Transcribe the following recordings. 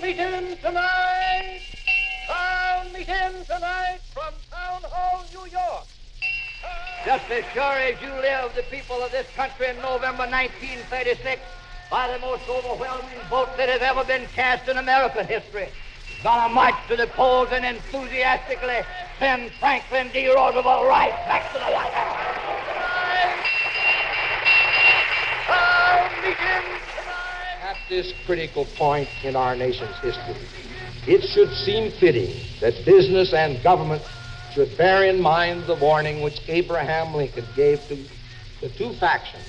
Town meeting tonight. Town meeting tonight from Town Hall, New York. Just as sure as you live, the people of this country in November 1936, by the most overwhelming vote that has ever been cast in American history, gonna march to the polls and enthusiastically send Franklin D. Roosevelt right back to the White House. Town meeting tonight. At this critical point in our nation's history, it should seem fitting that business and government should bear in mind the warning which Abraham Lincoln gave to the two factions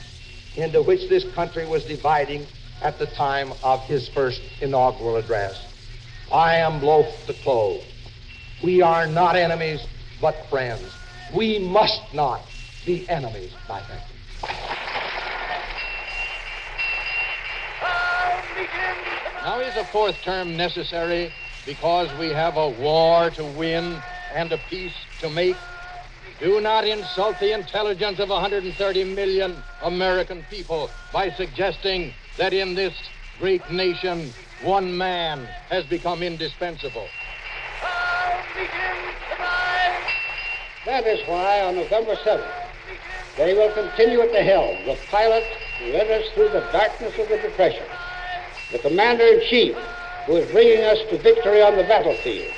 into which this country was dividing at the time of his first inaugural address. I am loath to close. We are not enemies, but friends. We must not be enemies, I think. Town meeting tonight. Now is a fourth term necessary because we have a war to win and a peace to make? Do not insult the intelligence of 130 million American people by suggesting that in this great nation one man has become indispensable. Town meeting tonight. That is why on November 7th, they will continue at the helm, the pilot who led us through the darkness of the Depression, the commander in chief who is bringing us to victory on the battlefield,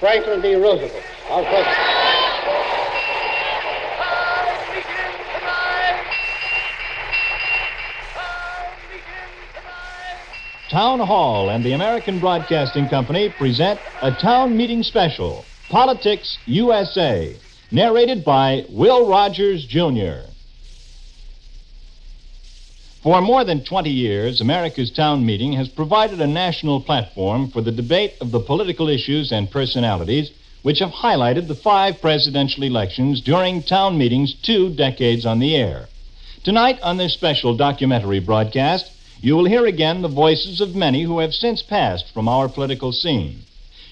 Franklin D. Roosevelt, our president. Town Hall and the American Broadcasting Company present a town meeting special, Politics USA, narrated by Will Rogers, Jr. For more than 20 years, America's town meeting has provided a national platform for the debate of the political issues and personalities which have highlighted the five presidential elections during town meetings two decades on the air. Tonight, on this special documentary broadcast, you will hear again the voices of many who have since passed from our political scene.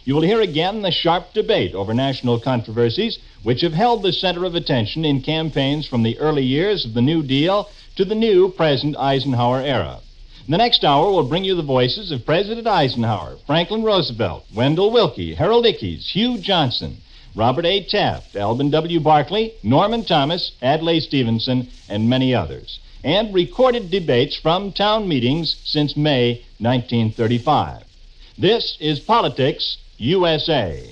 You will hear again the sharp debate over national controversies which have held the center of attention in campaigns from the early years of the New Deal to the new present Eisenhower era. The next hour will bring you the voices of President Eisenhower, Franklin Roosevelt, Wendell Willkie, Harold Ickes, Hugh Johnson, Robert A. Taft, Alben W. Barkley, Norman Thomas, Adlai Stevenson, and many others, and recorded debates from town meetings since May 1935. This is Politics USA.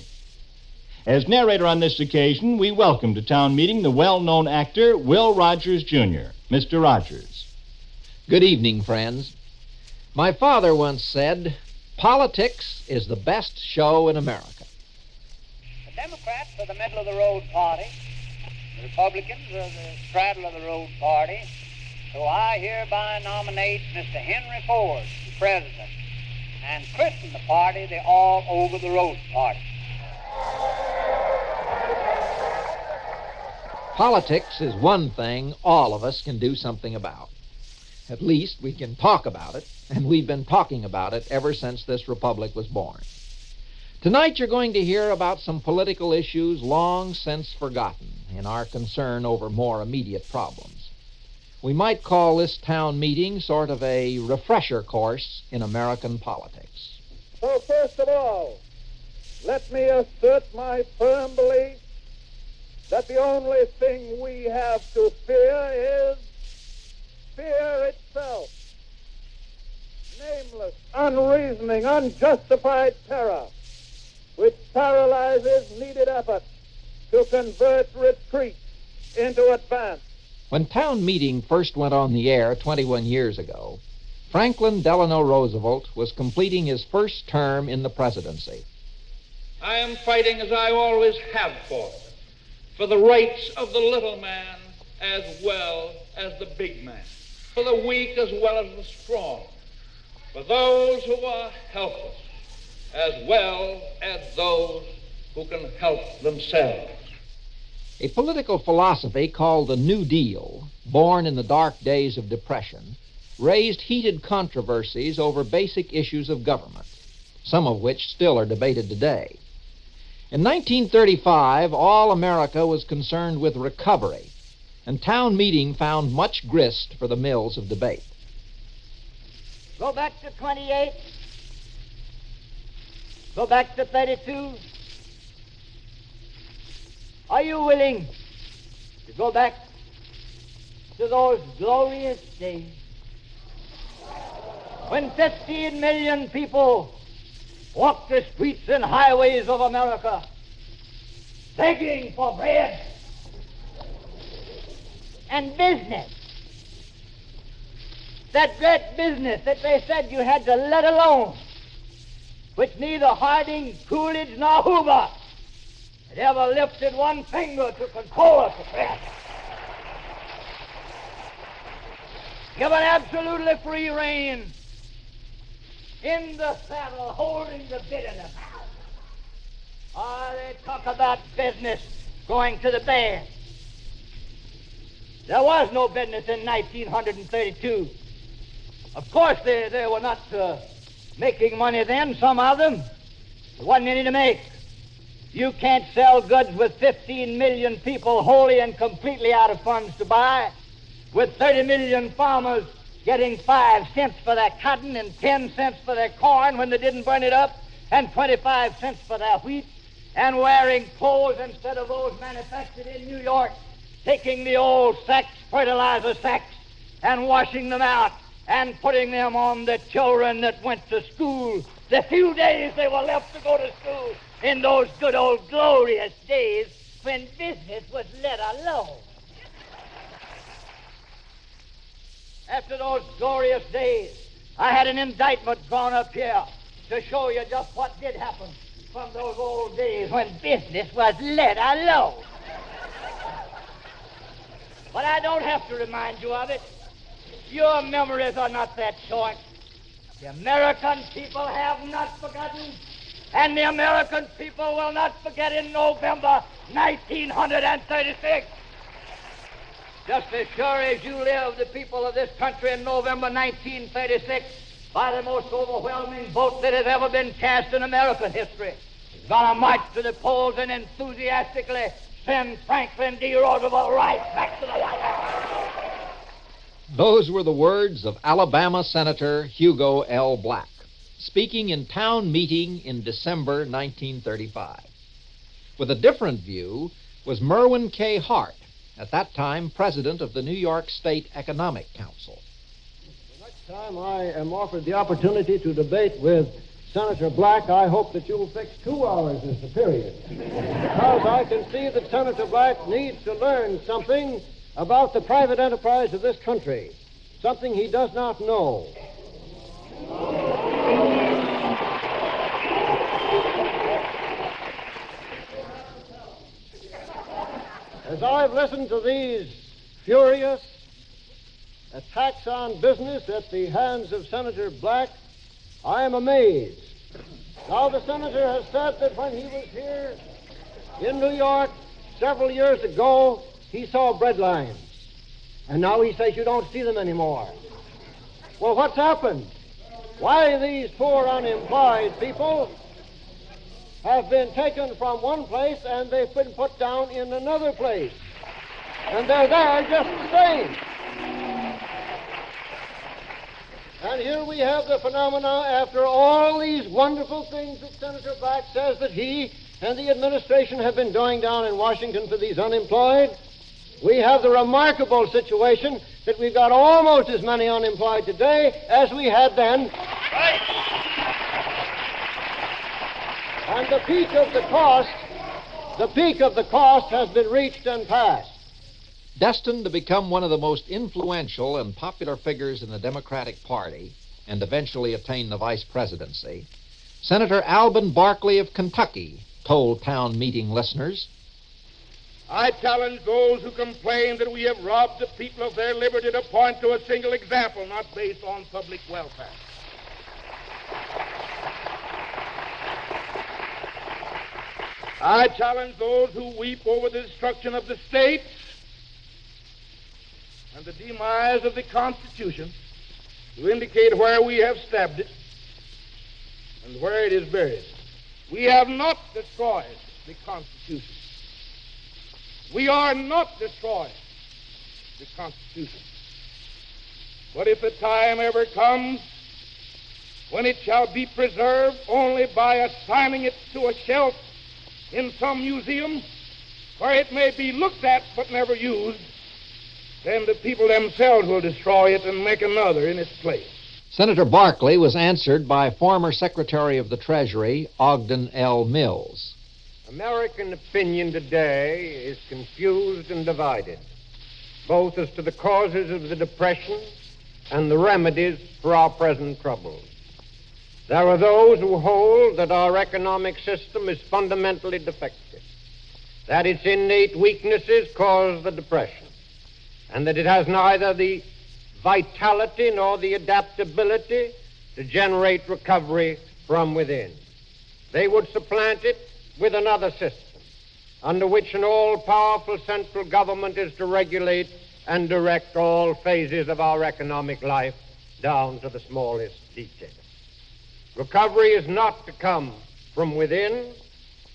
As narrator on this occasion, we welcome to town meeting the well known actor Will Rogers, Jr. Mr. Rogers. Good evening, friends. My father once said, Politics is the best show in America. The Democrats are the middle of the road party. The Republicans are the straddle of the road party. So I hereby nominate Mr. Henry Ford for president and christen the party the all over the road party. Politics is one thing all of us can do something about. At least we can talk about it, and we've been talking about it ever since this republic was born. Tonight you're going to hear about some political issues long since forgotten in our concern over more immediate problems. We might call this town meeting sort of a refresher course in American politics. So first of all, let me assert my firm belief that the only thing we have to fear is fear itself. Nameless, unreasoning, unjustified terror, which paralyzes needed effort to convert retreat into advance. When town meeting first went on the air 21 years ago, Franklin Delano Roosevelt was completing his first term in the presidency. I am fighting as I always have fought for the rights of the little man as well as the big man, for the weak as well as the strong, for those who are helpless as well as those who can help themselves. A political philosophy called the New Deal, born in the dark days of Depression, raised heated controversies over basic issues of government, some of which still are debated today. In 1935, all America was concerned with recovery, and town meeting found much grist for the mills of debate. Go back to 28. Go back to 32. Are you willing to go back to those glorious days when 15 million people walked the streets and highways of America begging for bread and business? That great business that they said you had to let alone, which neither Harding, Coolidge, nor Hoover had ever lifted one finger to control or suppress. Given absolutely free rein in the saddle, holding the bit in the. Ah, they talk about business going to the bad. There was no business in 1932. Of course, they, they were not uh, making money then, some of them. There wasn't any to make. You can't sell goods with 15 million people wholly and completely out of funds to buy, with 30 million farmers getting five cents for their cotton and 10 cents for their corn when they didn't burn it up, and 25 cents for their wheat, and wearing clothes instead of those manufactured in New York, taking the old sacks, fertilizer sacks, and washing them out and putting them on the children that went to school the few days they were left to go to school in those good old glorious days when business was let alone. After those glorious days, I had an indictment drawn up here to show you just what did happen from those old days when business was let alone. But I don't have to remind you of it. Your memories are not that short. The American people have not forgotten, and the American people will not forget in November 1936. Just as sure as you live, the people of this country in November 1936, by the most overwhelming vote that has ever been cast in American history, is going to march to the polls and enthusiastically send Franklin D. Roosevelt right back to the White House. Those were the words of Alabama Senator Hugo L. Black, speaking in town meeting in December 1935. With a different view was Merwin K. Hart, at that time president of the New York State Economic Council. The next time I am offered the opportunity to debate with Senator Black, I hope that you'll fix two hours as the period. because I can see that Senator Black needs to learn something about the private enterprise of this country, something he does not know. As I've listened to these furious attacks on business at the hands of Senator Black, I am amazed. Now, the senator has said that when he was here in New York several years ago, he saw bread lines. And now he says you don't see them anymore. Well, what's happened? Why these poor unemployed people have been taken from one place and they've been put down in another place. And they're there just the same. And here we have the phenomena after all these wonderful things that Senator Black says that he and the administration have been doing down in Washington for these unemployed. We have the remarkable situation that we've got almost as many unemployed today as we had then. And the peak of the cost, the peak of the cost has been reached and passed. Destined to become one of the most influential and popular figures in the Democratic Party and eventually attain the vice presidency, Senator Alben Barkley of Kentucky told town meeting listeners I challenge those who complain that we have robbed the people of their liberty to point to a single example not based on public welfare. I challenge those who weep over the destruction of the state and the demise of the Constitution to indicate where we have stabbed it and where it is buried. We have not destroyed the Constitution. We are not destroying the Constitution. But if the time ever comes when it shall be preserved only by assigning it to a shelf in some museum where it may be looked at but never used, then the people themselves will destroy it and make another in its place. Senator Barkley was answered by former Secretary of the Treasury Ogden L. Mills. American opinion today is confused and divided, both as to the causes of the Depression and the remedies for our present troubles. There are those who hold that our economic system is fundamentally defective, that its innate weaknesses cause the Depression, and that it has neither the vitality nor the adaptability to generate recovery from within. They would supplant it with another system under which an all powerful central government is to regulate and direct all phases of our economic life down to the smallest detail. Recovery is not to come from within,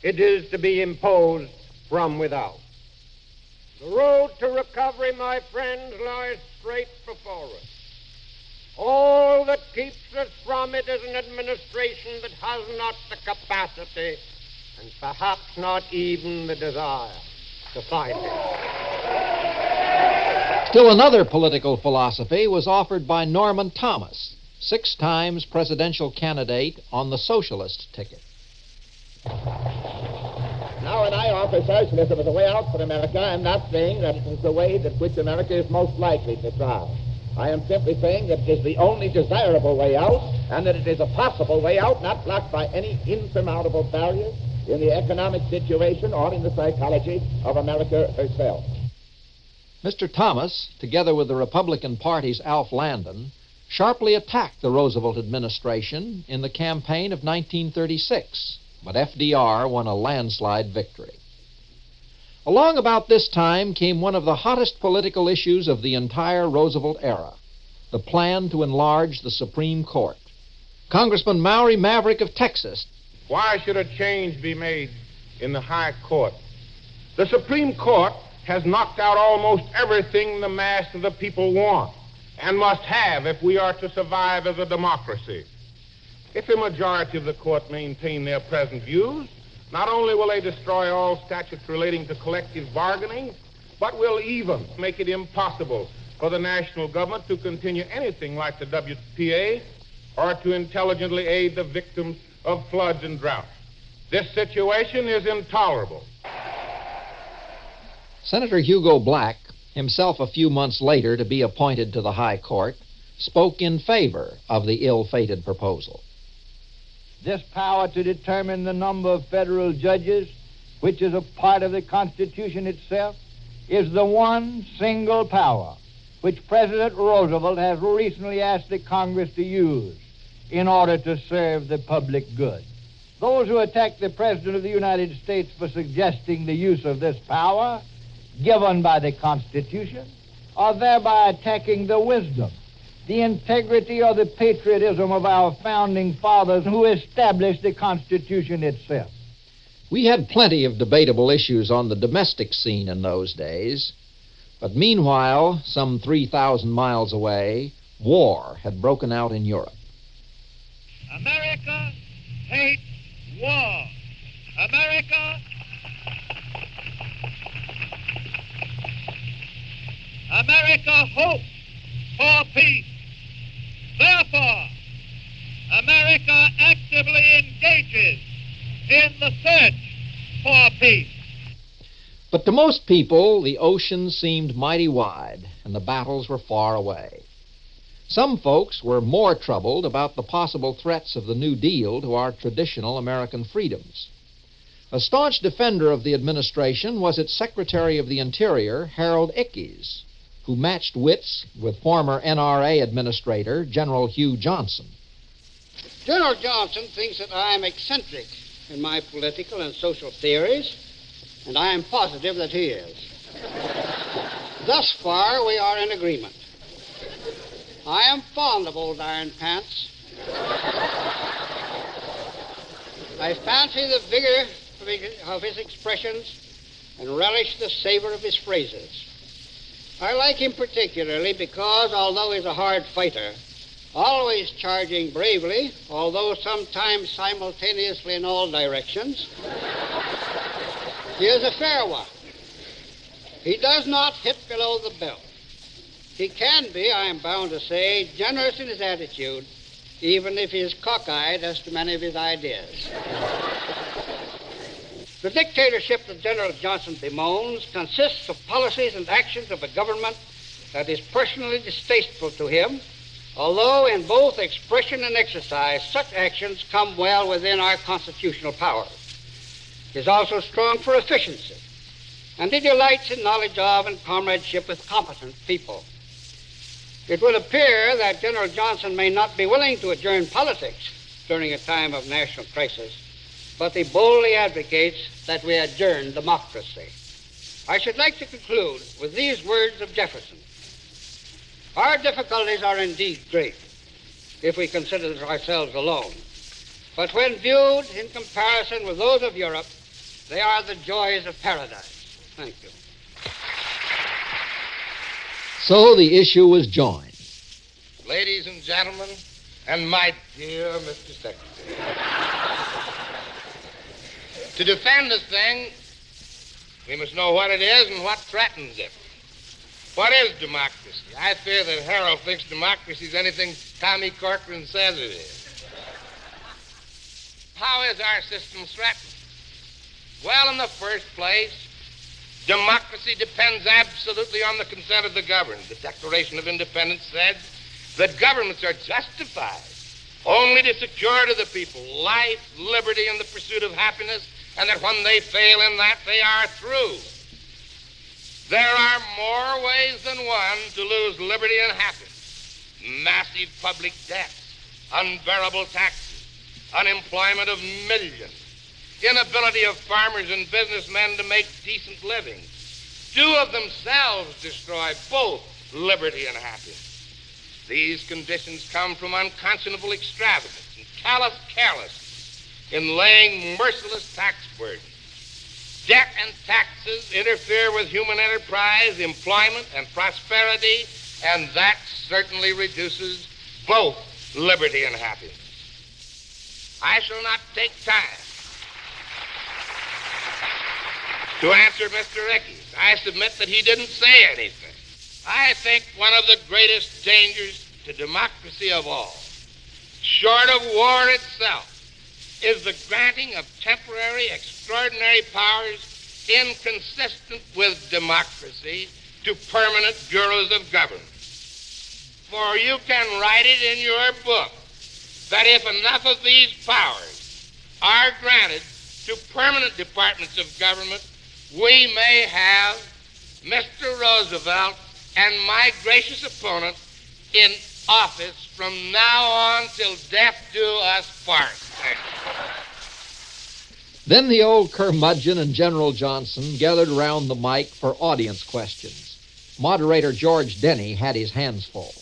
it is to be imposed from without. The road to recovery, my friends, lies straight before us. All that keeps us from it is an administration that has not the capacity and perhaps not even the desire to find it. Still another political philosophy was offered by Norman Thomas, six times presidential candidate on the socialist ticket. Now, when I offer socialism as a way out for America, I'm not saying that it is the way that which America is most likely to try. I am simply saying that it is the only desirable way out, and that it is a possible way out, not blocked by any insurmountable barriers in the economic situation or in the psychology of America herself. Mr. Thomas, together with the Republican Party's Alf Landon, sharply attacked the Roosevelt administration in the campaign of 1936, but FDR won a landslide victory. Along about this time came one of the hottest political issues of the entire Roosevelt era the plan to enlarge the Supreme Court. Congressman Maury Maverick of Texas. Why should a change be made in the High Court? The Supreme Court has knocked out almost everything the mass of the people want and must have if we are to survive as a democracy. If a majority of the court maintain their present views, not only will they destroy all statutes relating to collective bargaining, but will even make it impossible for the national government to continue anything like the WPA or to intelligently aid the victims of floods and droughts. This situation is intolerable. Senator Hugo Black, himself a few months later to be appointed to the High Court, spoke in favor of the ill fated proposal. This power to determine the number of federal judges, which is a part of the Constitution itself, is the one single power which President Roosevelt has recently asked the Congress to use in order to serve the public good. Those who attack the President of the United States for suggesting the use of this power given by the Constitution are thereby attacking the wisdom, the integrity, or the patriotism of our founding fathers who established the Constitution itself. We had plenty of debatable issues on the domestic scene in those days. But meanwhile, some 3,000 miles away, war had broken out in Europe. America hates war. America America hopes for peace. Therefore, America actively engages in the search for peace. But to most people, the ocean seemed mighty wide and the battles were far away. Some folks were more troubled about the possible threats of the New Deal to our traditional American freedoms. A staunch defender of the administration was its Secretary of the Interior, Harold Ickes, who matched wits with former NRA Administrator General Hugh Johnson. General Johnson thinks that I am eccentric in my political and social theories, and I am positive that he is. Thus far, we are in agreement. I am fond of old iron pants. I fancy the vigor of his, expressions and relish the savor of his phrases. I like him particularly because, although he's a hard fighter, always charging bravely, although sometimes simultaneously in all directions. he is a fair one. He does not hit below the belt. He can be, I am bound to say, generous in his attitude, even if he is cockeyed as to many of his ideas. The dictatorship that General Johnson bemoans consists of policies and actions of a government that is personally distasteful to him, although in both expression and exercise, such actions come well within our constitutional powers. It is also strong for efficiency, and it delights in knowledge of and comradeship with competent people. It will appear that General Johnson may not be willing to adjourn politics during a time of national crisis, but he boldly advocates that we adjourn democracy. I should like to conclude with these words of Jefferson. Our difficulties are indeed great if we consider ourselves alone. But when viewed in comparison with those of Europe, they are the joys of paradise. Thank you. So the issue was joined. Ladies and gentlemen, and my dear Mr. Secretary. To defend this thing, we must know what it is and what threatens it. What is democracy? I fear that Harold thinks democracy is anything Tommy Corcoran says it is. How is our system threatened? Well, in the first place, Democracy depends absolutely on the consent of the governed. The Declaration of Independence said that governments are justified only to secure to the people life, liberty, and the pursuit of happiness, and that when they fail in that, they are through. There are more ways than one to lose liberty and happiness massive public debts, unbearable taxes, unemployment of millions inability of farmers and businessmen to make decent livings, do of themselves destroy both liberty and happiness. These conditions come from unconscionable extravagance and callous carelessness in laying merciless tax burdens. Debt and taxes interfere with human enterprise, employment, and prosperity, and that certainly reduces both liberty and happiness. I shall not take time To answer Mr. Ickes, I submit that he didn't say anything. I think one of the greatest dangers to democracy of all, short of war itself, is the granting of temporary, extraordinary powers inconsistent with democracy to permanent bureaus of government. For you can write it in your book that if enough of these powers are granted to permanent departments of government, we may have Mr. Roosevelt and my gracious opponent in office from now on till death do us part. Then the old curmudgeon and General Johnson gathered around the mic for audience questions. Moderator George Denny had his hands full.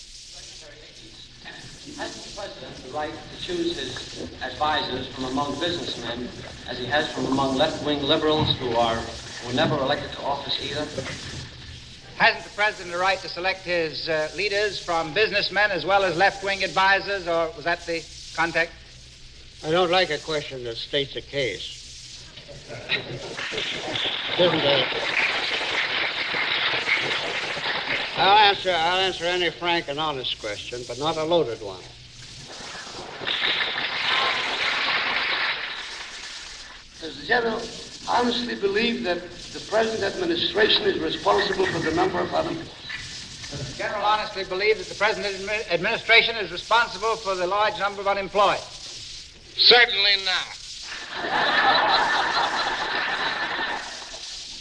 Has the President the right to choose his advisors from among businessmen as he has from among left-wing liberals who are who were never elected to office either? Hasn't the president the right to select his uh, leaders from businessmen as well as left-wing advisors, or was that the context? I don't like a question that states a case. Isn't it? I'll answer. I'll answer any frank and honest question, but not a loaded one. Does the general honestly believe that the present administration is responsible for the number of unemployed? Does the general honestly believe that the present administration is responsible for the large number of unemployed? Certainly not.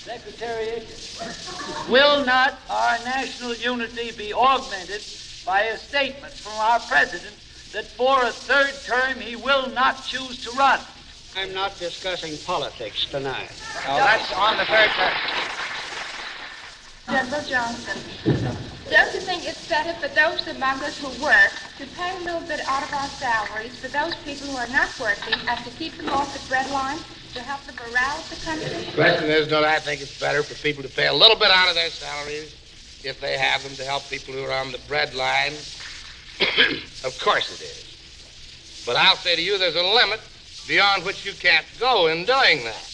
Secretary, will not our national unity be augmented by a statement from our president that for a third term he will not choose to run? I'm not discussing politics tonight. Oh, that's on the third term. General Johnson, don't you think it's better for those among us who work to pay a little bit out of our salaries for those people who are not working and to keep them off the breadline to help the morale of the country? The question is, don't I think it's better for people to pay a little bit out of their salaries if they have them to help people who are on the bread line of course it is. But I'll say to you, there's a limit beyond which you can't go in doing that.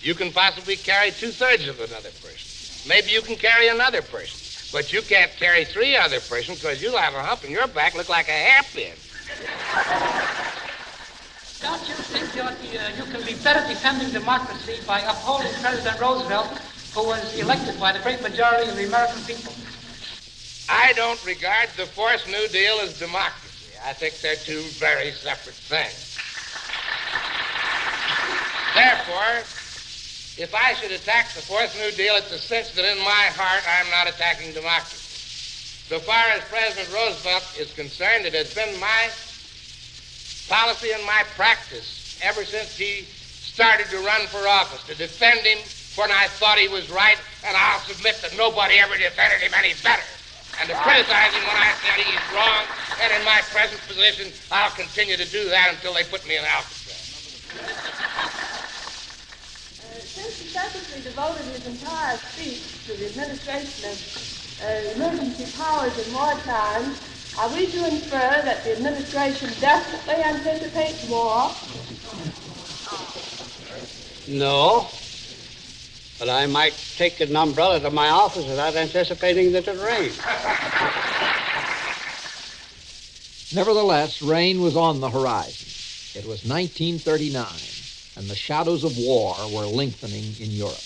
You can possibly carry two thirds of another person. Maybe you can carry another person. But you can't carry three other persons because you'll have a hump in your back look like a hairpin. Don't you think uh, you can be better defending democracy by upholding President Roosevelt, who was elected by the great majority of the American people? I don't regard the Fourth New Deal as democracy. I think they're two very separate things. Therefore, if I should attack the Fourth New Deal, it's a sense that in my heart I'm not attacking democracy. So far as President Roosevelt is concerned, it has been my policy and my practice ever since he started to run for office to defend him when I thought he was right, and I'll submit that nobody ever defended him any better. And to criticize him when I said he's wrong, and in my present position, I'll continue to do that until they put me in Alcatraz since devoted his entire speech to the administration of uh, emergency powers in wartime, are we to infer that the administration definitely anticipates war? No. But I might take an umbrella to my office without anticipating that it rain. Nevertheless, rain was on the horizon. It was 1939 and the shadows of war were lengthening in Europe.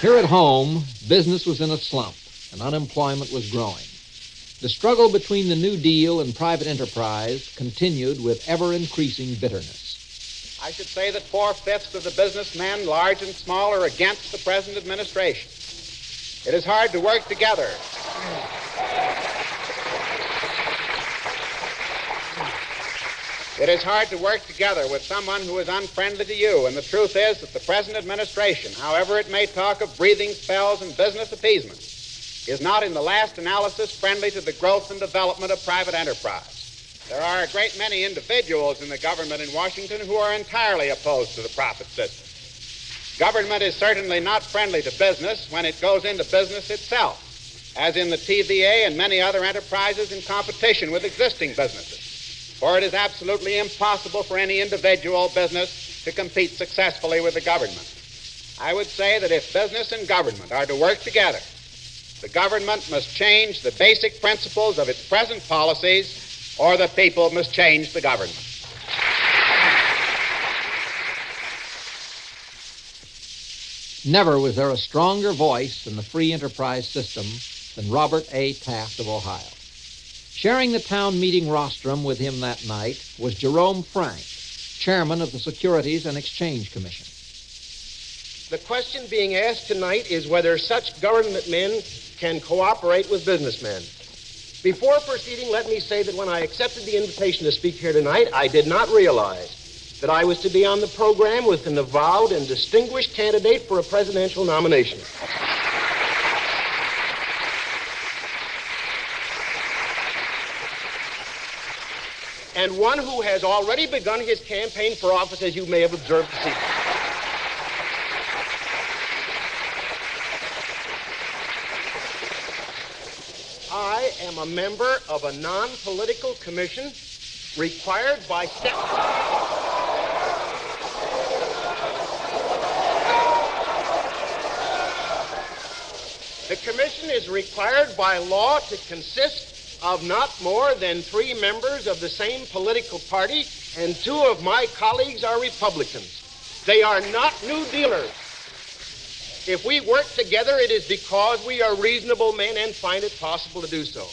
Here at home, business was in a slump and unemployment was growing. The struggle between the New Deal and private enterprise continued with ever increasing bitterness. I should say that four fifths of the businessmen, large and small, are against the present administration. It is hard to work together. It is hard to work together with someone who is unfriendly to you, and the truth is that the present administration, however it may talk of breathing spells and business appeasement, is not in the last analysis friendly to the growth and development of private enterprise. There are a great many individuals in the government in Washington who are entirely opposed to the profit system. Government is certainly not friendly to business when it goes into business itself, as in the TVA and many other enterprises in competition with existing businesses. For it is absolutely impossible for any individual business to compete successfully with the government. I would say that if business and government are to work together, the government must change the basic principles of its present policies, or the people must change the government. Never was there a stronger voice in the free enterprise system than Robert A. Taft of Ohio. Sharing the town meeting rostrum with him that night was Jerome Frank, chairman of the Securities and Exchange Commission. The question being asked tonight is whether such government men can cooperate with businessmen. Before proceeding, let me say that when I accepted the invitation to speak here tonight, I did not realize that I was to be on the program with an avowed and distinguished candidate for a presidential nomination. and one who has already begun his campaign for office, as you may have observed this evening. I am a member of a non political commission required by statute. The commission is required by law to consist of not more than three members of the same political party, and two of my colleagues are Republicans. They are not New Dealers. If we work together, it is because we are reasonable men and find it possible to do so.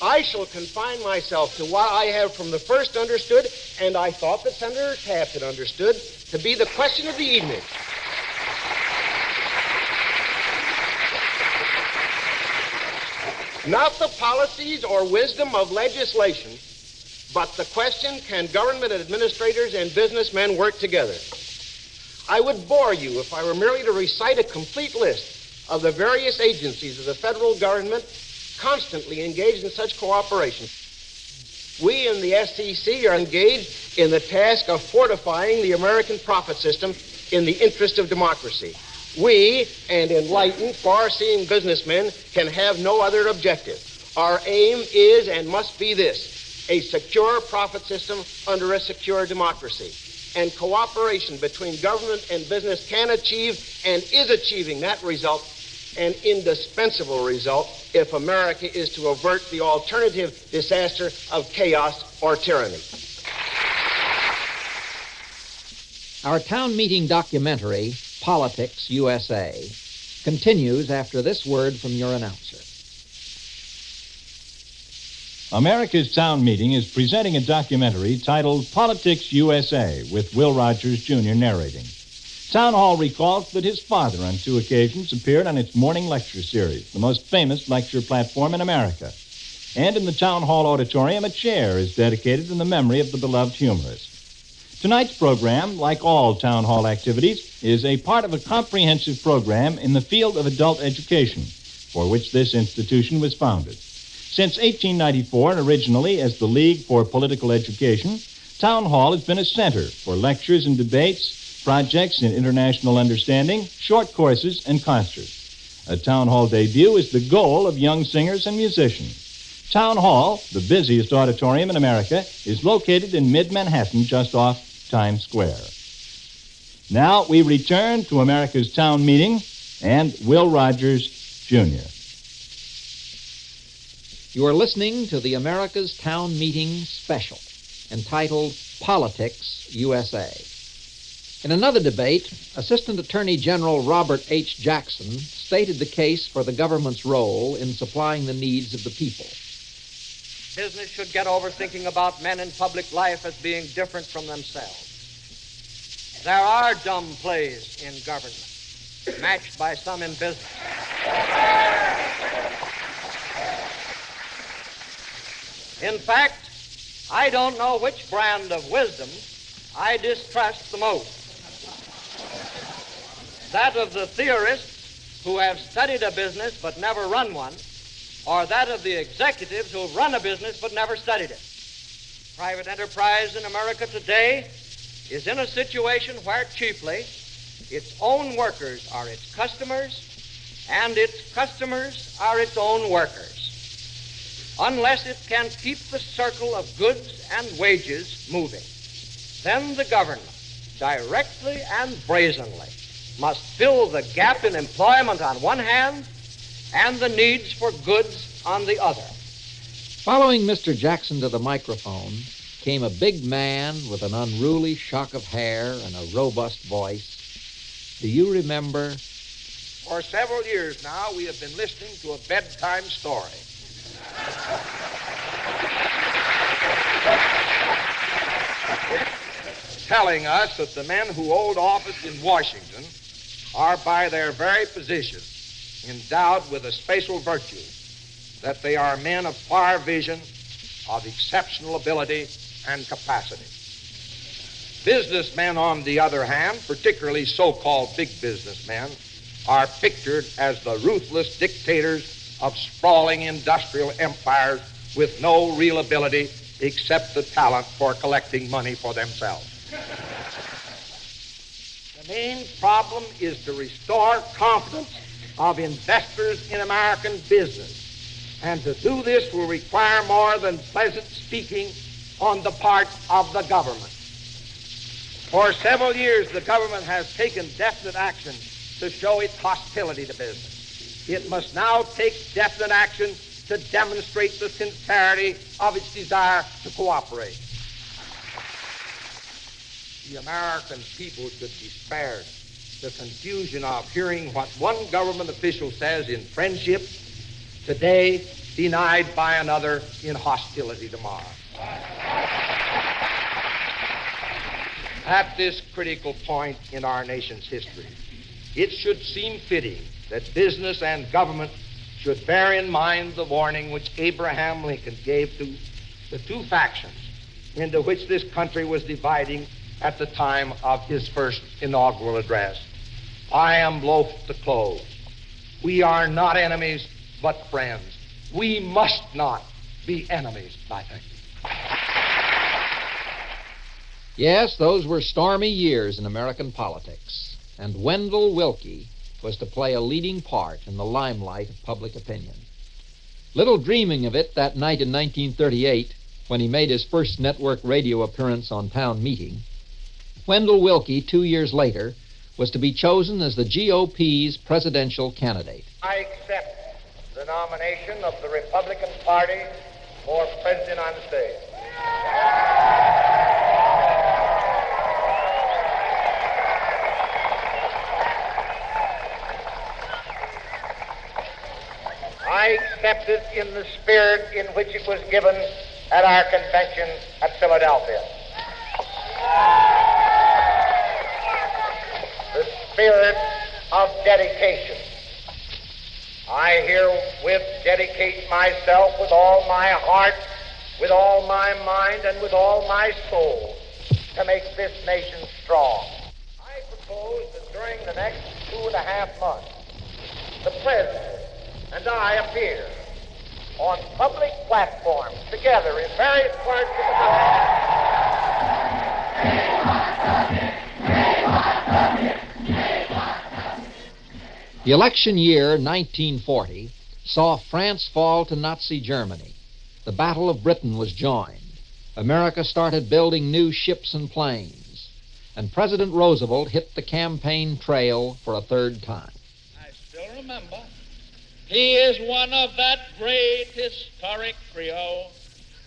I shall confine myself to what I have from the first understood, and I thought that Senator Taft had understood, to be the question of the evening. Not the policies or wisdom of legislation, but the question can government administrators and businessmen work together? I would bore you if I were merely to recite a complete list of the various agencies of the federal government constantly engaged in such cooperation. we in the SEC are engaged in the task of fortifying the American profit system in the interest of democracy. We and enlightened, far seeing businessmen can have no other objective. Our aim is and must be this a secure profit system under a secure democracy. And cooperation between government and business can achieve and is achieving that result, an indispensable result, if America is to avert the alternative disaster of chaos or tyranny. Our town meeting documentary, Politics USA, continues after this word from your announcer. America's Town Meeting is presenting a documentary titled Politics USA with Will Rogers Jr. narrating. Town Hall recalls that his father on two occasions appeared on its morning lecture series, the most famous lecture platform in America. And in the Town Hall auditorium, a chair is dedicated in the memory of the beloved humorist. Tonight's program, like all town hall activities, is a part of a comprehensive program in the field of adult education, for which this institution was founded. Since 1894, and originally as the League for Political Education, Town Hall has been a center for lectures and debates, projects in international understanding, short courses, and concerts. A town hall debut is the goal of young singers and musicians. Town Hall, the busiest auditorium in America, is located in mid Manhattan, just off Times Square. Now we return to America's town meeting and Will Rogers, Jr. You are listening to the America's Town Meeting special entitled Politics USA. In another debate, Assistant Attorney General Robert H. Jackson stated the case for the government's role in supplying the needs of the people. Business should get over thinking about men in public life as being different from themselves. There are dumb plays in government, matched by some in business. In fact, I don't know which brand of wisdom I distrust the most. That of the theorists who have studied a business but never run one, or that of the executives who have run a business but never studied it. Private enterprise in America today is in a situation where chiefly its own workers are its customers and its customers are its own workers. Unless it can keep the circle of goods and wages moving, then the government, directly and brazenly, must fill the gap in employment on one hand and the needs for goods on the other. Following Mr. Jackson to the microphone came a big man with an unruly shock of hair and a robust voice. Do you remember? For several years now, we have been listening to a bedtime story. Telling us that the men who hold office in Washington are, by their very position, endowed with a special virtue, that they are men of far vision, of exceptional ability and capacity. Businessmen, on the other hand, particularly so called big businessmen, are pictured as the ruthless dictators of sprawling industrial empires with no real ability except the talent for collecting money for themselves. The main problem is to restore confidence of investors in American business. And to do this will require more than pleasant speaking on the part of the government. For several years, the government has taken definite action to show its hostility to business. It must now take definite action to demonstrate the sincerity of its desire to cooperate. The American people should be spared the confusion of hearing what one government official says in friendship today, denied by another in hostility tomorrow. At this critical point in our nation's history, it should seem fitting that business and government should bear in mind the warning which Abraham Lincoln gave to the two factions into which this country was dividing at the time of his first inaugural address. I am loath to close. We are not enemies, but friends. We must not be enemies, I think. Yes, those were stormy years in American politics, and Wendell Willkie was to play a leading part in the limelight of public opinion. Little dreaming of it that night in 1938, when he made his first network radio appearance on town meeting, Wendell Willkie, two years later, was to be chosen as the GOP's presidential candidate. I accept the nomination of the Republican Party for President of the United States. I accept it in the spirit in which it was given at our convention at Philadelphia. Spirit of dedication. I herewith dedicate myself with all my heart, with all my mind, and with all my soul to make this nation strong. I propose that during the next two and a half months, the President and I appear on public platforms together in various parts of the country. The election year 1940 saw France fall to Nazi Germany. The Battle of Britain was joined. America started building new ships and planes. And President Roosevelt hit the campaign trail for a third time. I still remember, he is one of that great historic trio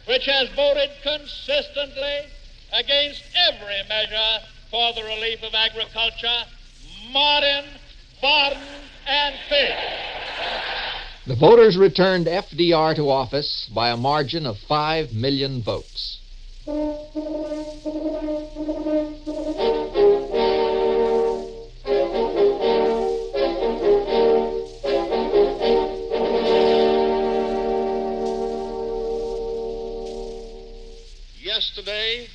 which has voted consistently against every measure for the relief of agriculture, modern, and. The voters returned FDR to office by a margin of 5 million votes. Yesterday,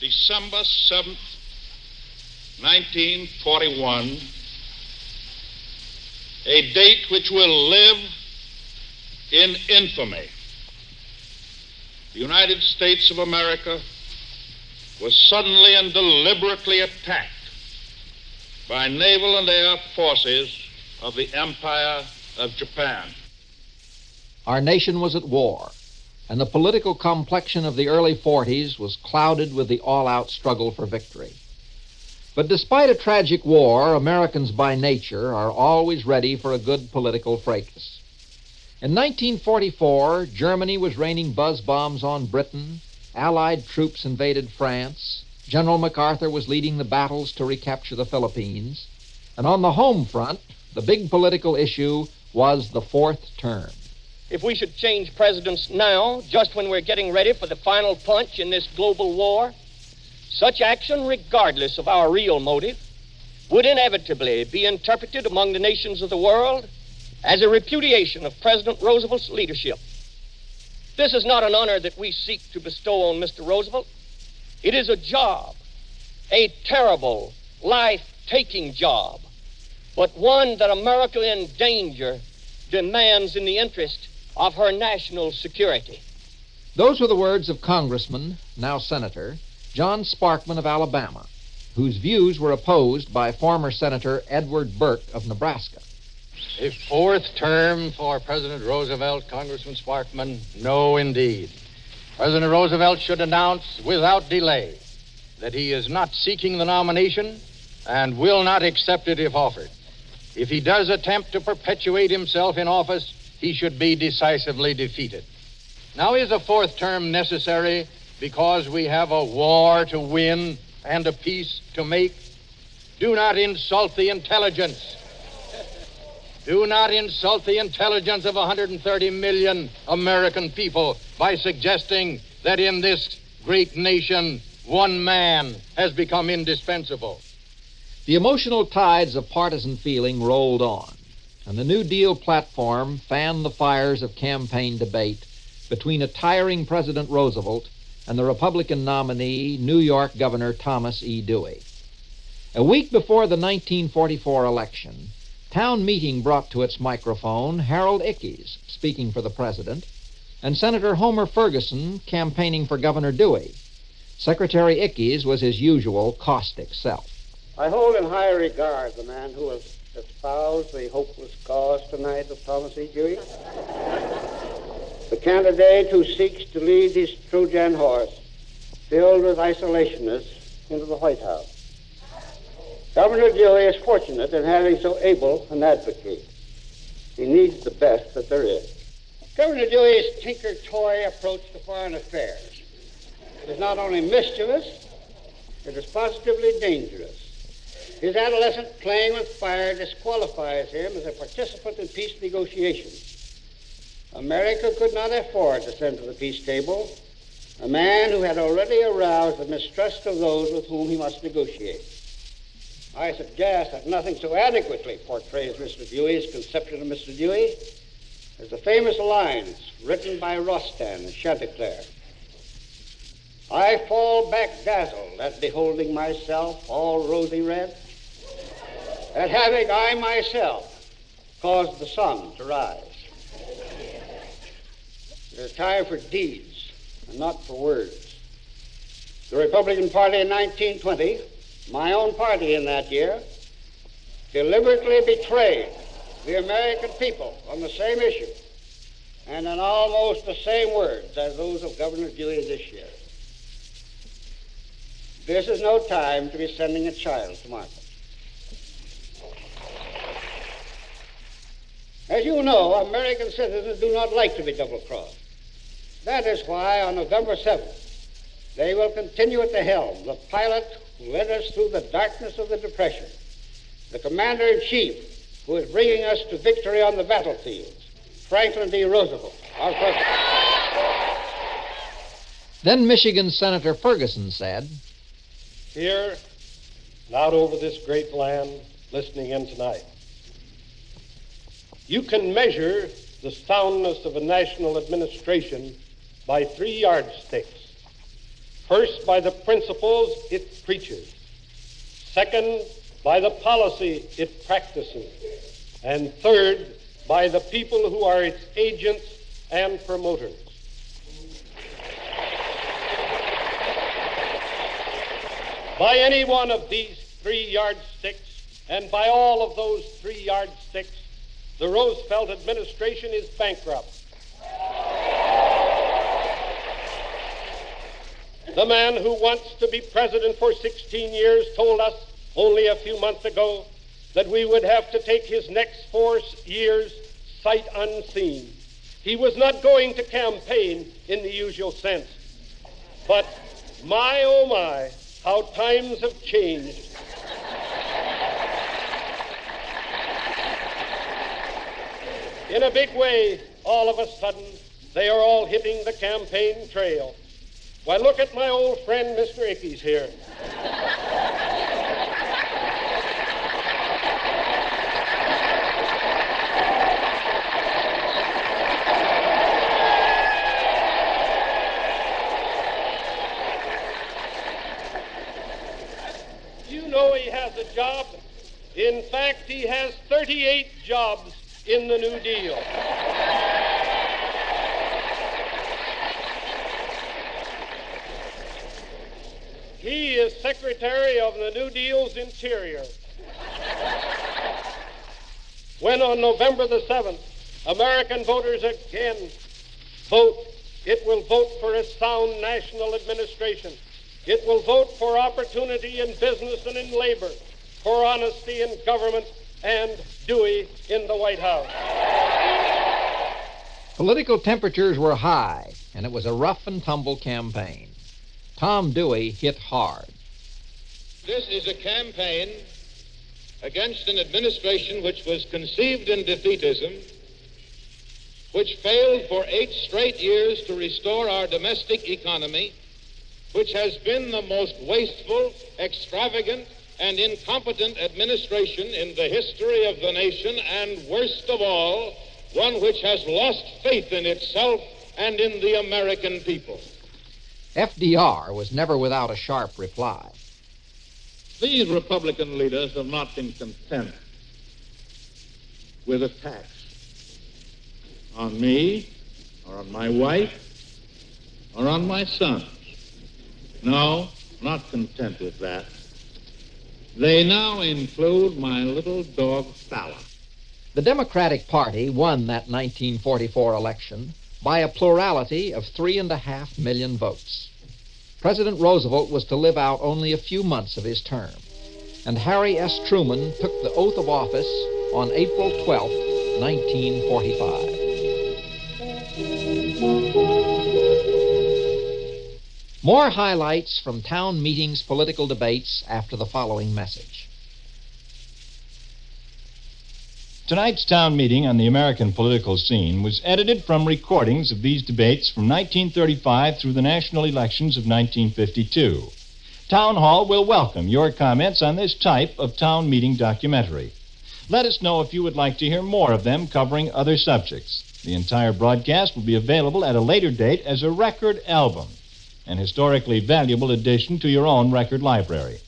December 7th, 1941, a date which will live in infamy. The United States of America was suddenly and deliberately attacked by naval and air forces of the Empire of Japan. Our nation was at war, and the political complexion of the early 40s was clouded with the all out struggle for victory. But despite a tragic war, Americans by nature are always ready for a good political fracas. In 1944, Germany was raining buzz bombs on Britain, Allied troops invaded France, General MacArthur was leading the battles to recapture the Philippines, and on the home front, the big political issue was the fourth term. If we should change presidents now, just when we're getting ready for the final punch in this global war, such action, regardless of our real motive, would inevitably be interpreted among the nations of the world as a repudiation of President Roosevelt's leadership. This is not an honor that we seek to bestow on Mr. Roosevelt. It is a job, a terrible, life taking job, but one that America in danger demands in the interest of her national security. Those were the words of Congressman, now Senator, John Sparkman of Alabama, whose views were opposed by former Senator Edward Burke of Nebraska. A fourth term for President Roosevelt, Congressman Sparkman? No, indeed. President Roosevelt should announce without delay that he is not seeking the nomination and will not accept it if offered. If he does attempt to perpetuate himself in office, he should be decisively defeated. Now, is a fourth term necessary because we have a war to win and a peace to make? Do not insult the intelligence. Do not insult the intelligence of 130 million American people by suggesting that in this great nation, one man has become indispensable. The emotional tides of partisan feeling rolled on, and the New Deal platform fanned the fires of campaign debate between a tiring President Roosevelt and the Republican nominee, New York Governor Thomas E. Dewey. A week before the 1944 election, town meeting brought to its microphone Harold Ickes, speaking for the president, and Senator Homer Ferguson, campaigning for Governor Dewey. Secretary Ickes was his usual caustic self. I hold in high regard the man who has espoused the hopeless cause tonight of Thomas E. Dewey. Candidate who seeks to lead his Trojan horse, filled with isolationists, into the White House. Governor Dewey is fortunate in having so able an advocate. He needs the best that there is. Governor Dewey's tinker-toy approach to foreign affairs is not only mischievous, it is positively dangerous. His adolescent playing with fire disqualifies him as a participant in peace negotiations. America could not afford to send to the peace table a man who had already aroused the mistrust of those with whom he must negotiate. I suggest that nothing so adequately portrays Mr. Dewey's conception of Mr. Dewey as the famous lines written by Rostand in Chanticleer. I fall back dazzled at beholding myself all rosy red, at having I myself caused the sun to rise. Is time for deeds and not for words. The Republican Party in 1920 my own party in that year deliberately betrayed the American people on the same issue and in almost the same words as those of Governor Dewey this year. This is no time to be sending a child to market. As you know, American citizens do not like to be double-crossed. That is why on November 7th, they will continue at the helm, the pilot who led us through the darkness of the Depression, the commander in chief who is bringing us to victory on the battlefields, Franklin D. Roosevelt, our president. Then Michigan Senator Ferguson said, Here, out over this great land, listening in tonight, you can measure the soundness of a national administration by three yardsticks. First, by the principles it preaches. Second, by the policy it practices. And third, by the people who are its agents and promoters. By any one of these three yardsticks, and by all of those three yardsticks, the Roosevelt administration is bankrupt. The man who wants to be president for 16 years told us only a few months ago that we would have to take his next four years sight unseen. He was not going to campaign in the usual sense. But my, oh my, how times have changed. In a big way, all of a sudden, they are all hitting the campaign trail. Why, look at my old friend, Mr. Ickes, here. You know he has a job. In fact, he has 38 jobs in the New Deal. He is Secretary of the New Deal's Interior. When on November the 7th, American voters again vote, it will vote for a sound national administration. It will vote for opportunity in business and in labor, for honesty in government, and Dewey in the White House. Political temperatures were high, and it was a rough and tumble campaign. Tom Dewey hit hard. This is a campaign against an administration which was conceived in defeatism, which failed for eight straight years to restore our domestic economy, which has been the most wasteful, extravagant, and incompetent administration in the history of the nation, and worst of all, one which has lost faith in itself and in the American people. FDR was never without a sharp reply. These Republican leaders have not been content with attacks on me, or on my wife, or on my sons. No, not content with that. They now include my little dog, Fala. The Democratic Party won that 1944 election by a plurality of three and a half million votes. President Roosevelt was to live out only a few months of his term, and Harry S. Truman took the oath of office on April 12, 1945. More highlights from town meetings, political debates after the following message. Tonight's town meeting on the American political scene was edited from recordings of these debates from 1935 through the national elections of 1952. Town Hall will welcome your comments on this type of town meeting documentary. Let us know if you would like to hear more of them covering other subjects. The entire broadcast will be available at a later date as a record album, an historically valuable addition to your own record library.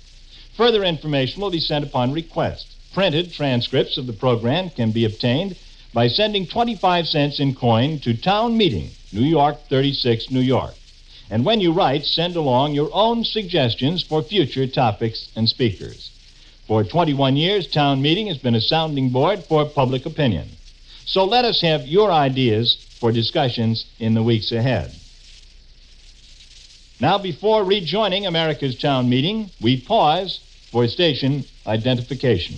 Further information will be sent upon request. Printed transcripts of the program can be obtained by sending 25 cents in coin to Town Meeting, New York 36, New York. And when you write, send along your own suggestions for future topics and speakers. For 21 years, Town Meeting has been a sounding board for public opinion. So let us have your ideas for discussions in the weeks ahead. Now, before rejoining America's Town Meeting, we pause for station identification.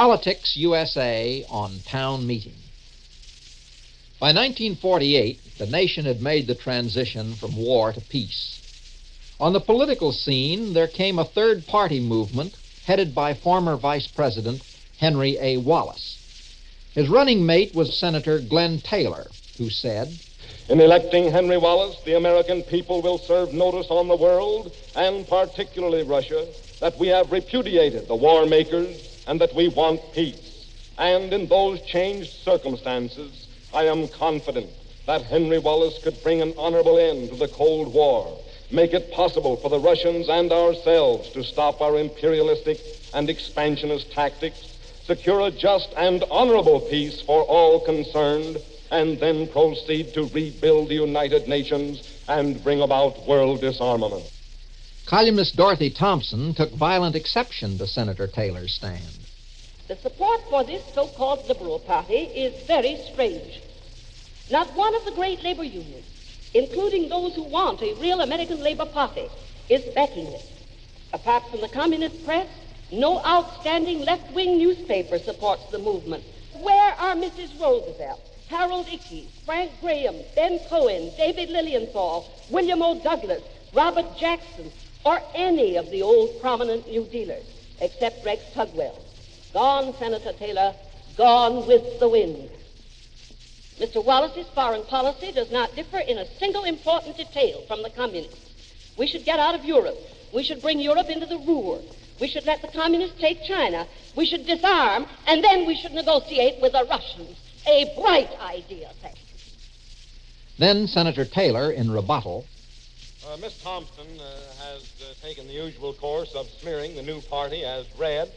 Politics USA on Town Meeting. By 1948, the nation had made the transition from war to peace. On the political scene, there came a third party movement headed by former Vice President Henry A. Wallace. His running mate was Senator Glenn Taylor, who said, In electing Henry Wallace, the American people will serve notice on the world, and particularly Russia, that we have repudiated the war makers and that we want peace. And in those changed circumstances, I am confident that Henry Wallace could bring an honorable end to the Cold War, make it possible for the Russians and ourselves to stop our imperialistic and expansionist tactics, secure a just and honorable peace for all concerned, and then proceed to rebuild the United Nations and bring about world disarmament. Columnist Dorothy Thompson took violent exception to Senator Taylor's stand. The support for this so-called Liberal Party is very strange. Not one of the great labor unions, including those who want a real American Labor Party, is backing it. Apart from the communist press, no outstanding left-wing newspaper supports the movement. Where are Mrs. Roosevelt, Harold Ickes, Frank Graham, Ben Cohen, David Lilienthal, William O. Douglas, Robert Jackson, or any of the old prominent New Dealers, except Rex Tugwell? Gone, Senator Taylor, gone with the wind. Mr. Wallace's foreign policy does not differ in a single important detail from the communists. We should get out of Europe. We should bring Europe into the Ruhr. We should let the communists take China. We should disarm, and then we should negotiate with the Russians. A bright idea, thank you. Then Senator Taylor, in rebuttal, uh, Miss Thompson uh, has uh, taken the usual course of smearing the new party as red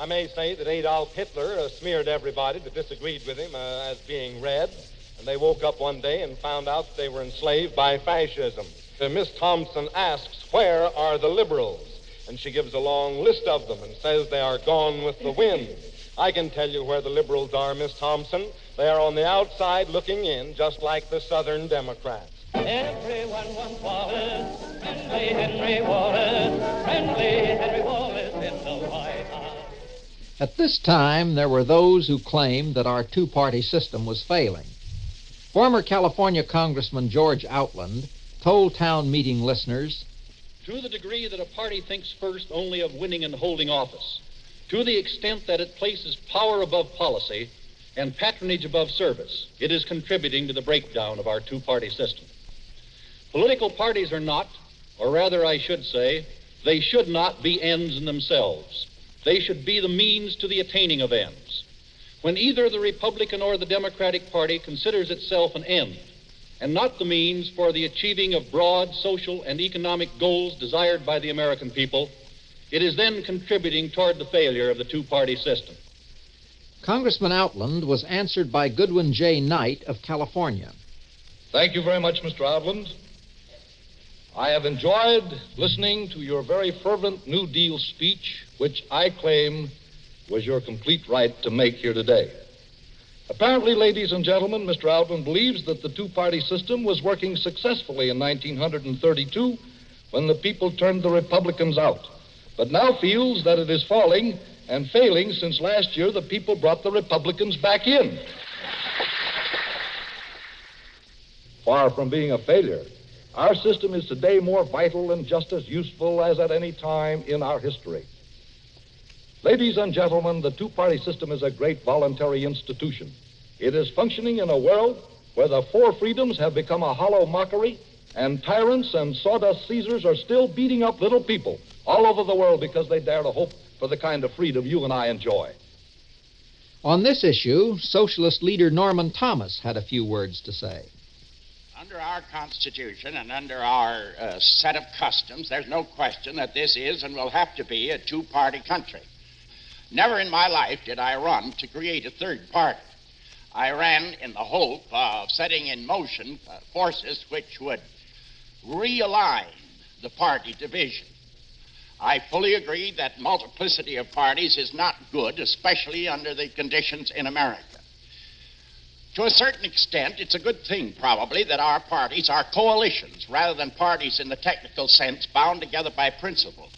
I may say that Adolf Hitler uh, smeared everybody that disagreed with him uh, as being red, and they woke up one day and found out that they were enslaved by fascism. Uh, Miss Thompson asks, Where are the liberals? And she gives a long list of them and says they are gone with the wind. I can tell you where the liberals are, Miss Thompson. They are on the outside looking in, just like the Southern Democrats. Everyone wants Wallace, friendly Henry Wallace, friendly Henry Wallace in the White House. At this time, there were those who claimed that our two party system was failing. Former California Congressman George Outland told town meeting listeners To the degree that a party thinks first only of winning and holding office, to the extent that it places power above policy and patronage above service, it is contributing to the breakdown of our two party system. Political parties are not, or rather, I should say, they should not be ends in themselves. They should be the means to the attaining of ends. When either the Republican or the Democratic Party considers itself an end and not the means for the achieving of broad social and economic goals desired by the American people, it is then contributing toward the failure of the two party system. Congressman Outland was answered by Goodwin J. Knight of California. Thank you very much, Mr. Outland. I have enjoyed listening to your very fervent New Deal speech, which I claim was your complete right to make here today. Apparently, ladies and gentlemen, Mr. Outland believes that the two party system was working successfully in 1932 when the people turned the Republicans out, but now feels that it is falling and failing since last year the people brought the Republicans back in. Far from being a failure, our system is today more vital and just as useful as at any time in our history. Ladies and gentlemen, the two party system is a great voluntary institution. It is functioning in a world where the four freedoms have become a hollow mockery, and tyrants and sawdust Caesars are still beating up little people all over the world because they dare to hope for the kind of freedom you and I enjoy. On this issue, socialist leader Norman Thomas had a few words to say. Under our Constitution and under our uh, set of customs, there's no question that this is and will have to be a two party country. Never in my life did I run to create a third party. I ran in the hope of setting in motion uh, forces which would realign the party division. I fully agree that multiplicity of parties is not good, especially under the conditions in America. To a certain extent, it's a good thing, probably, that our parties are coalitions rather than parties in the technical sense bound together by principle.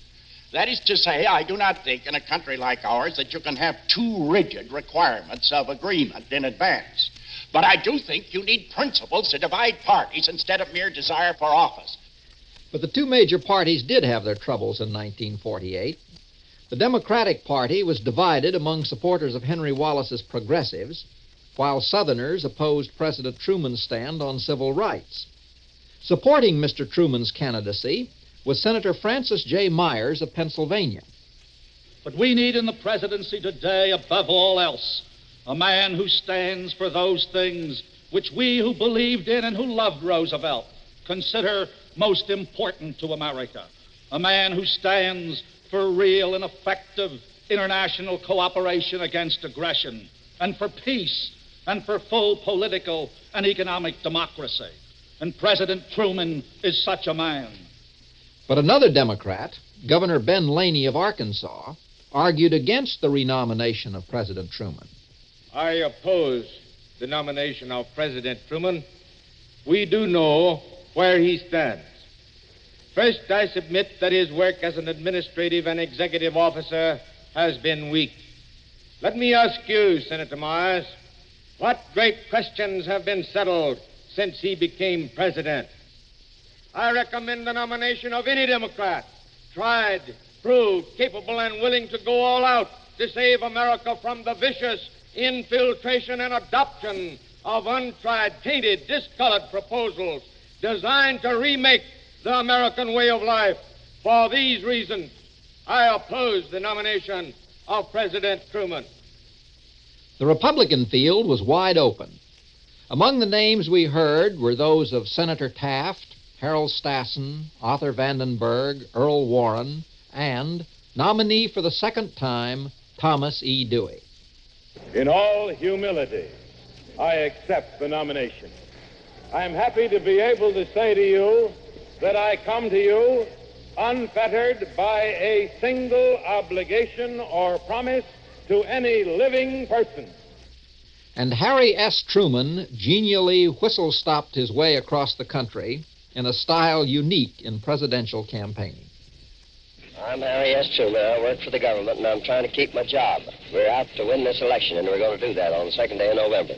That is to say, I do not think in a country like ours that you can have too rigid requirements of agreement in advance. But I do think you need principles to divide parties instead of mere desire for office. But the two major parties did have their troubles in 1948. The Democratic Party was divided among supporters of Henry Wallace's progressives, while Southerners opposed President Truman's stand on civil rights. Supporting Mr. Truman's candidacy was Senator Francis J. Myers of Pennsylvania. But we need in the presidency today, above all else, a man who stands for those things which we who believed in and who loved Roosevelt consider most important to America. A man who stands for real and effective international cooperation against aggression and for peace and for full political and economic democracy. And President Truman is such a man. But another Democrat, Governor Ben Laney of Arkansas, argued against the renomination of President Truman. I oppose the nomination of President Truman. We do know where he stands. First, I submit that his work as an administrative and executive officer has been weak. Let me ask you, Senator Myers, what great questions have been settled since he became president? I recommend the nomination of any Democrat, tried, proved, capable, and willing to go all out to save America from the vicious infiltration and adoption of untried, tainted, discolored proposals designed to remake the American way of life. For these reasons, I oppose the nomination of President Truman. The Republican field was wide open. Among the names we heard were those of Senator Taft, Harold Stassen, Arthur Vandenberg, Earl Warren, and, nominee for the second time, Thomas E. Dewey. In all humility, I accept the nomination. I am happy to be able to say to you that I come to you unfettered by a single obligation or promise to any living person. And Harry S. Truman genially whistle stopped his way across the country in a style unique in presidential campaigning. I'm Harry S. Truman. I work for the government, and I'm trying to keep my job. We're out to win this election, and we're going to do that on the second day of November.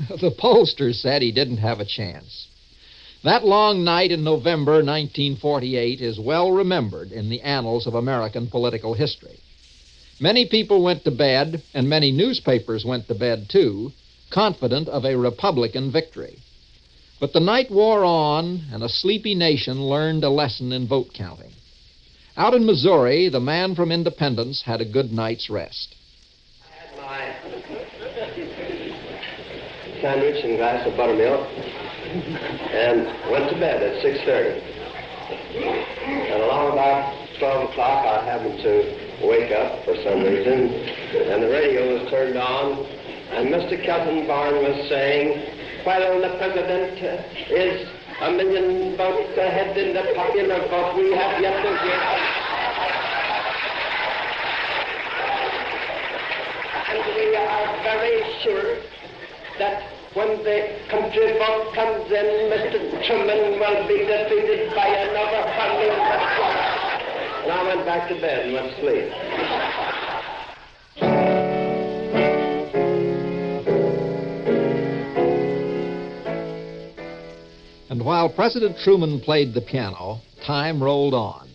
the pollsters said he didn't have a chance. That long night in November 1948 is well remembered in the annals of American political history. Many people went to bed, and many newspapers went to bed too, confident of a Republican victory. But the night wore on, and a sleepy nation learned a lesson in vote counting. Out in Missouri, the man from Independence had a good night's rest. I had my sandwich and glass of buttermilk, and went to bed at 6.30. And along about 12 o'clock, I happened to wake up for some reason, and the radio was turned on, and Mr. Kaltenborn was saying, while the president is a million votes ahead in the popular vote, we have yet to get. And we are very sure that when the country vote comes in, Mr. Truman will be defeated by another overwhelming majority. And I went back to bed and went to sleep. And while President Truman played the piano, time rolled on.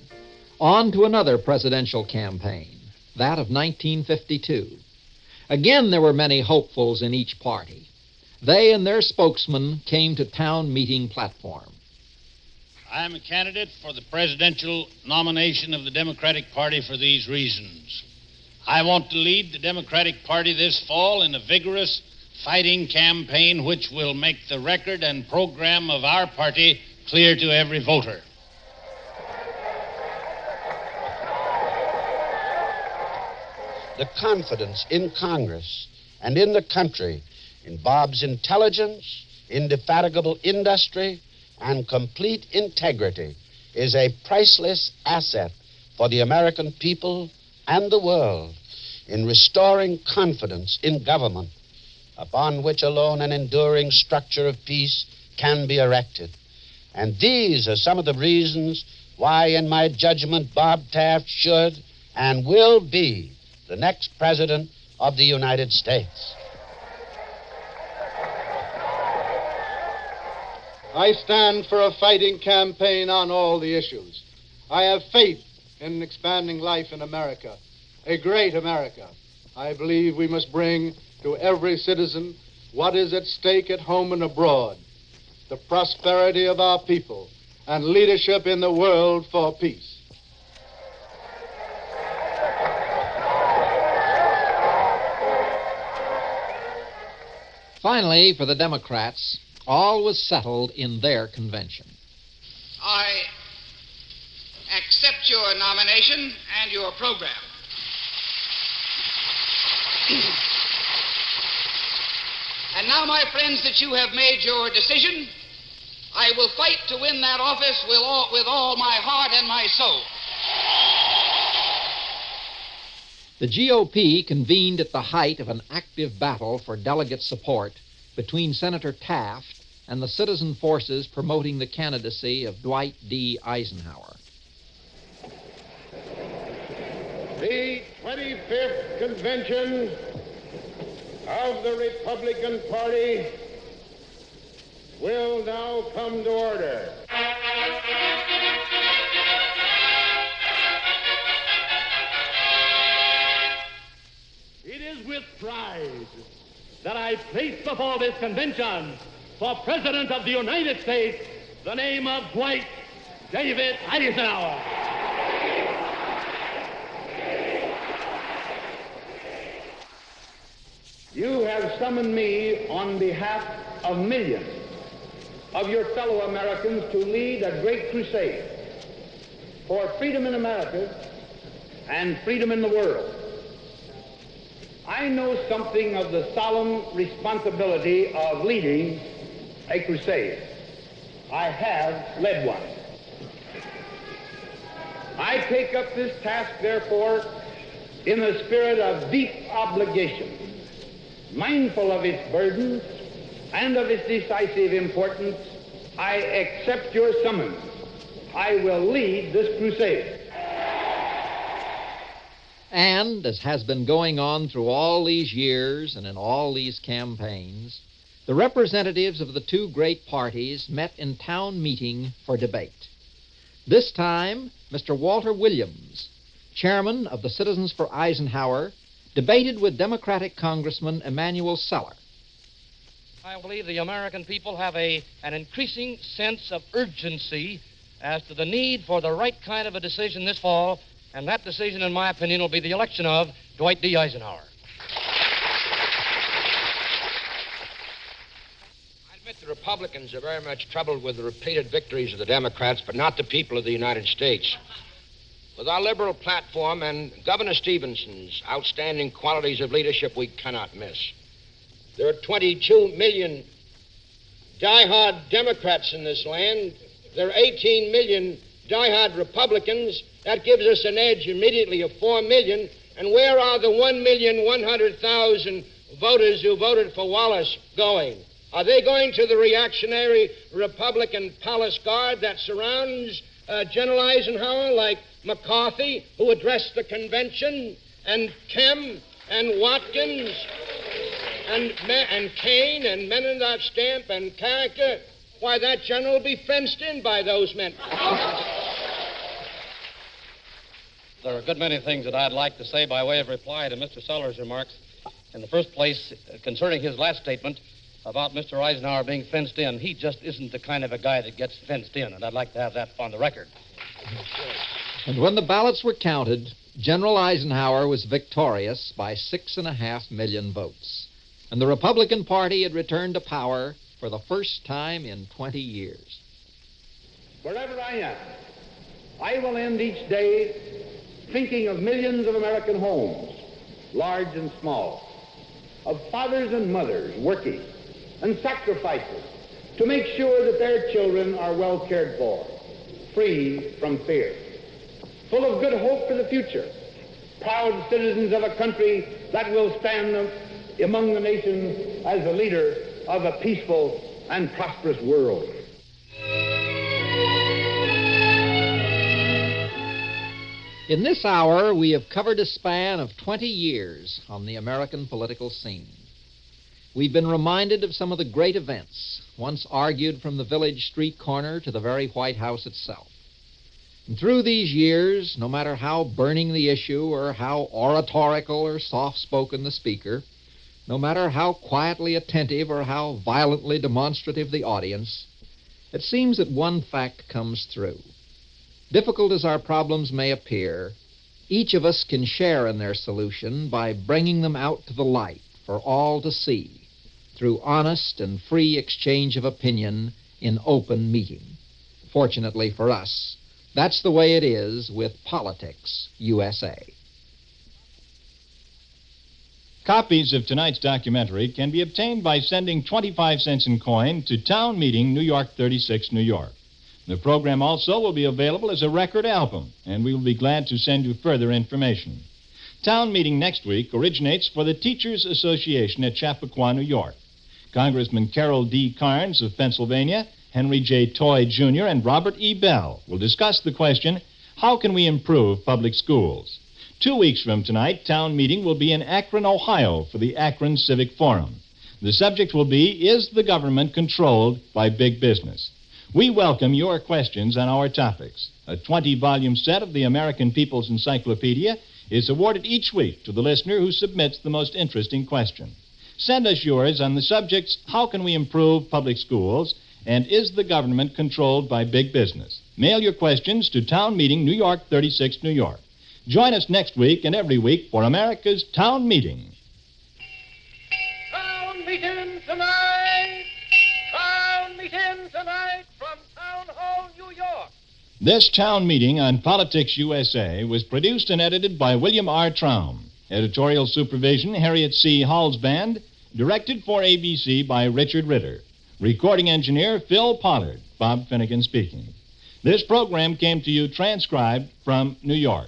On to another presidential campaign, that of 1952. Again, there were many hopefuls in each party. They and their spokesman came to town meeting platform. I am a candidate for the presidential nomination of the Democratic Party for these reasons. I want to lead the Democratic Party this fall in a vigorous, fighting campaign which will make the record and program of our party clear to every voter. The confidence in Congress and in the country in Bob's intelligence, indefatigable industry, and complete integrity is a priceless asset for the American people and the world in restoring confidence in government, upon which alone an enduring structure of peace can be erected. And these are some of the reasons why, in my judgment, Bob Taft should and will be the next President of the United States. I stand for a fighting campaign on all the issues. I have faith in expanding life in America, a great America. I believe we must bring to every citizen what is at stake at home and abroad the prosperity of our people and leadership in the world for peace. Finally, for the Democrats, all was settled in their convention. I accept your nomination and your program. and now, my friends, that you have made your decision, I will fight to win that office with all, with all my heart and my soul. The GOP convened at the height of an active battle for delegate support between Senator Taft and the citizen forces promoting the candidacy of Dwight D. Eisenhower. The 25th Convention of the Republican Party will now come to order. It is with pride that I place before this convention for President of the United States the name of Dwight David Eisenhower. You have summoned me on behalf of millions of your fellow Americans to lead a great crusade for freedom in America and freedom in the world. I know something of the solemn responsibility of leading a crusade. I have led one. I take up this task, therefore, in the spirit of deep obligation, mindful of its burdens and of its decisive importance. I accept your summons. I will lead this crusade. And, as has been going on through all these years and in all these campaigns, the representatives of the two great parties met in town meeting for debate. This time, Mr. Walter Williams, chairman of the Citizens for Eisenhower, debated with Democratic Congressman Emanuel Celler. I believe the American people have a, an increasing sense of urgency as to the need for the right kind of a decision this fall, and that decision, in my opinion, will be the election of Dwight D. Eisenhower. I admit the Republicans are very much troubled with the repeated victories of the Democrats, but not the people of the United States. With our liberal platform and Governor Stevenson's outstanding qualities of leadership, we cannot miss. There are 22 million die-hard Democrats in this land. There are 18 million die-hard Republicans. That gives us an edge immediately of 4 million. And where are the 1,100,000 voters who voted for Wallace going? Are they going to the reactionary Republican palace guard that surrounds uh, General Eisenhower, like McCarthy, who addressed the convention, and Kem and Watkins and, and Cain and men of that stamp and character? Why, that general will be fenced in by those men. There are a good many things that I'd like to say by way of reply to Mr. Celler's remarks. In the first place, concerning his last statement about Mr. Eisenhower being fenced in, he just isn't the kind of a guy that gets fenced in, and I'd like to have that on the record. And when the ballots were counted, General Eisenhower was victorious by six and a half million votes. And the Republican Party had returned to power for the first time in 20 years. Wherever I am, I will end each day thinking of millions of American homes, large and small, of fathers and mothers working and sacrificing to make sure that their children are well cared for, free from fear, full of good hope for the future, proud citizens of a country that will stand among the nations as the leader of a peaceful and prosperous world. In this hour, we have covered a span of 20 years on the American political scene. We've been reminded of some of the great events once argued from the village street corner to the very White House itself. And through these years, no matter how burning the issue or how oratorical or soft spoken the speaker, no matter how quietly attentive or how violently demonstrative the audience, it seems that one fact comes through. Difficult as our problems may appear, each of us can share in their solution by bringing them out to the light for all to see through honest and free exchange of opinion in open meeting. Fortunately for us, that's the way it is with Politics USA. Copies of tonight's documentary can be obtained by sending 25 cents in coin to Town Meeting, New York 36, New York. The program also will be available as a record album, and we will be glad to send you further information. Town meeting next week originates for the Teachers Association at Chappaqua, New York. Congressman Carroll D. Kearns of Pennsylvania, Henry J. Toy Jr., and Robert E. Bell will discuss the question how can we improve public schools? Two weeks from tonight, town meeting will be in Akron, Ohio for the Akron Civic Forum. The subject will be Is the government controlled by big business? We welcome your questions on our topics. A 20 volume set of the American People's Encyclopedia is awarded each week to the listener who submits the most interesting question. Send us yours on the subjects How can we improve public schools? and Is the government controlled by big business? Mail your questions to Town Meeting, New York 36, New York. Join us next week and every week for America's Town Meeting. Town meeting tonight! Town meeting tonight This town meeting on Politics USA was produced and edited by William R. Traum. Editorial supervision, Harriet C. Halsband. Directed for ABC by Richard Ritter. Recording engineer, Phil Pollard. Bob Finnegan speaking. This program came to you transcribed from New York.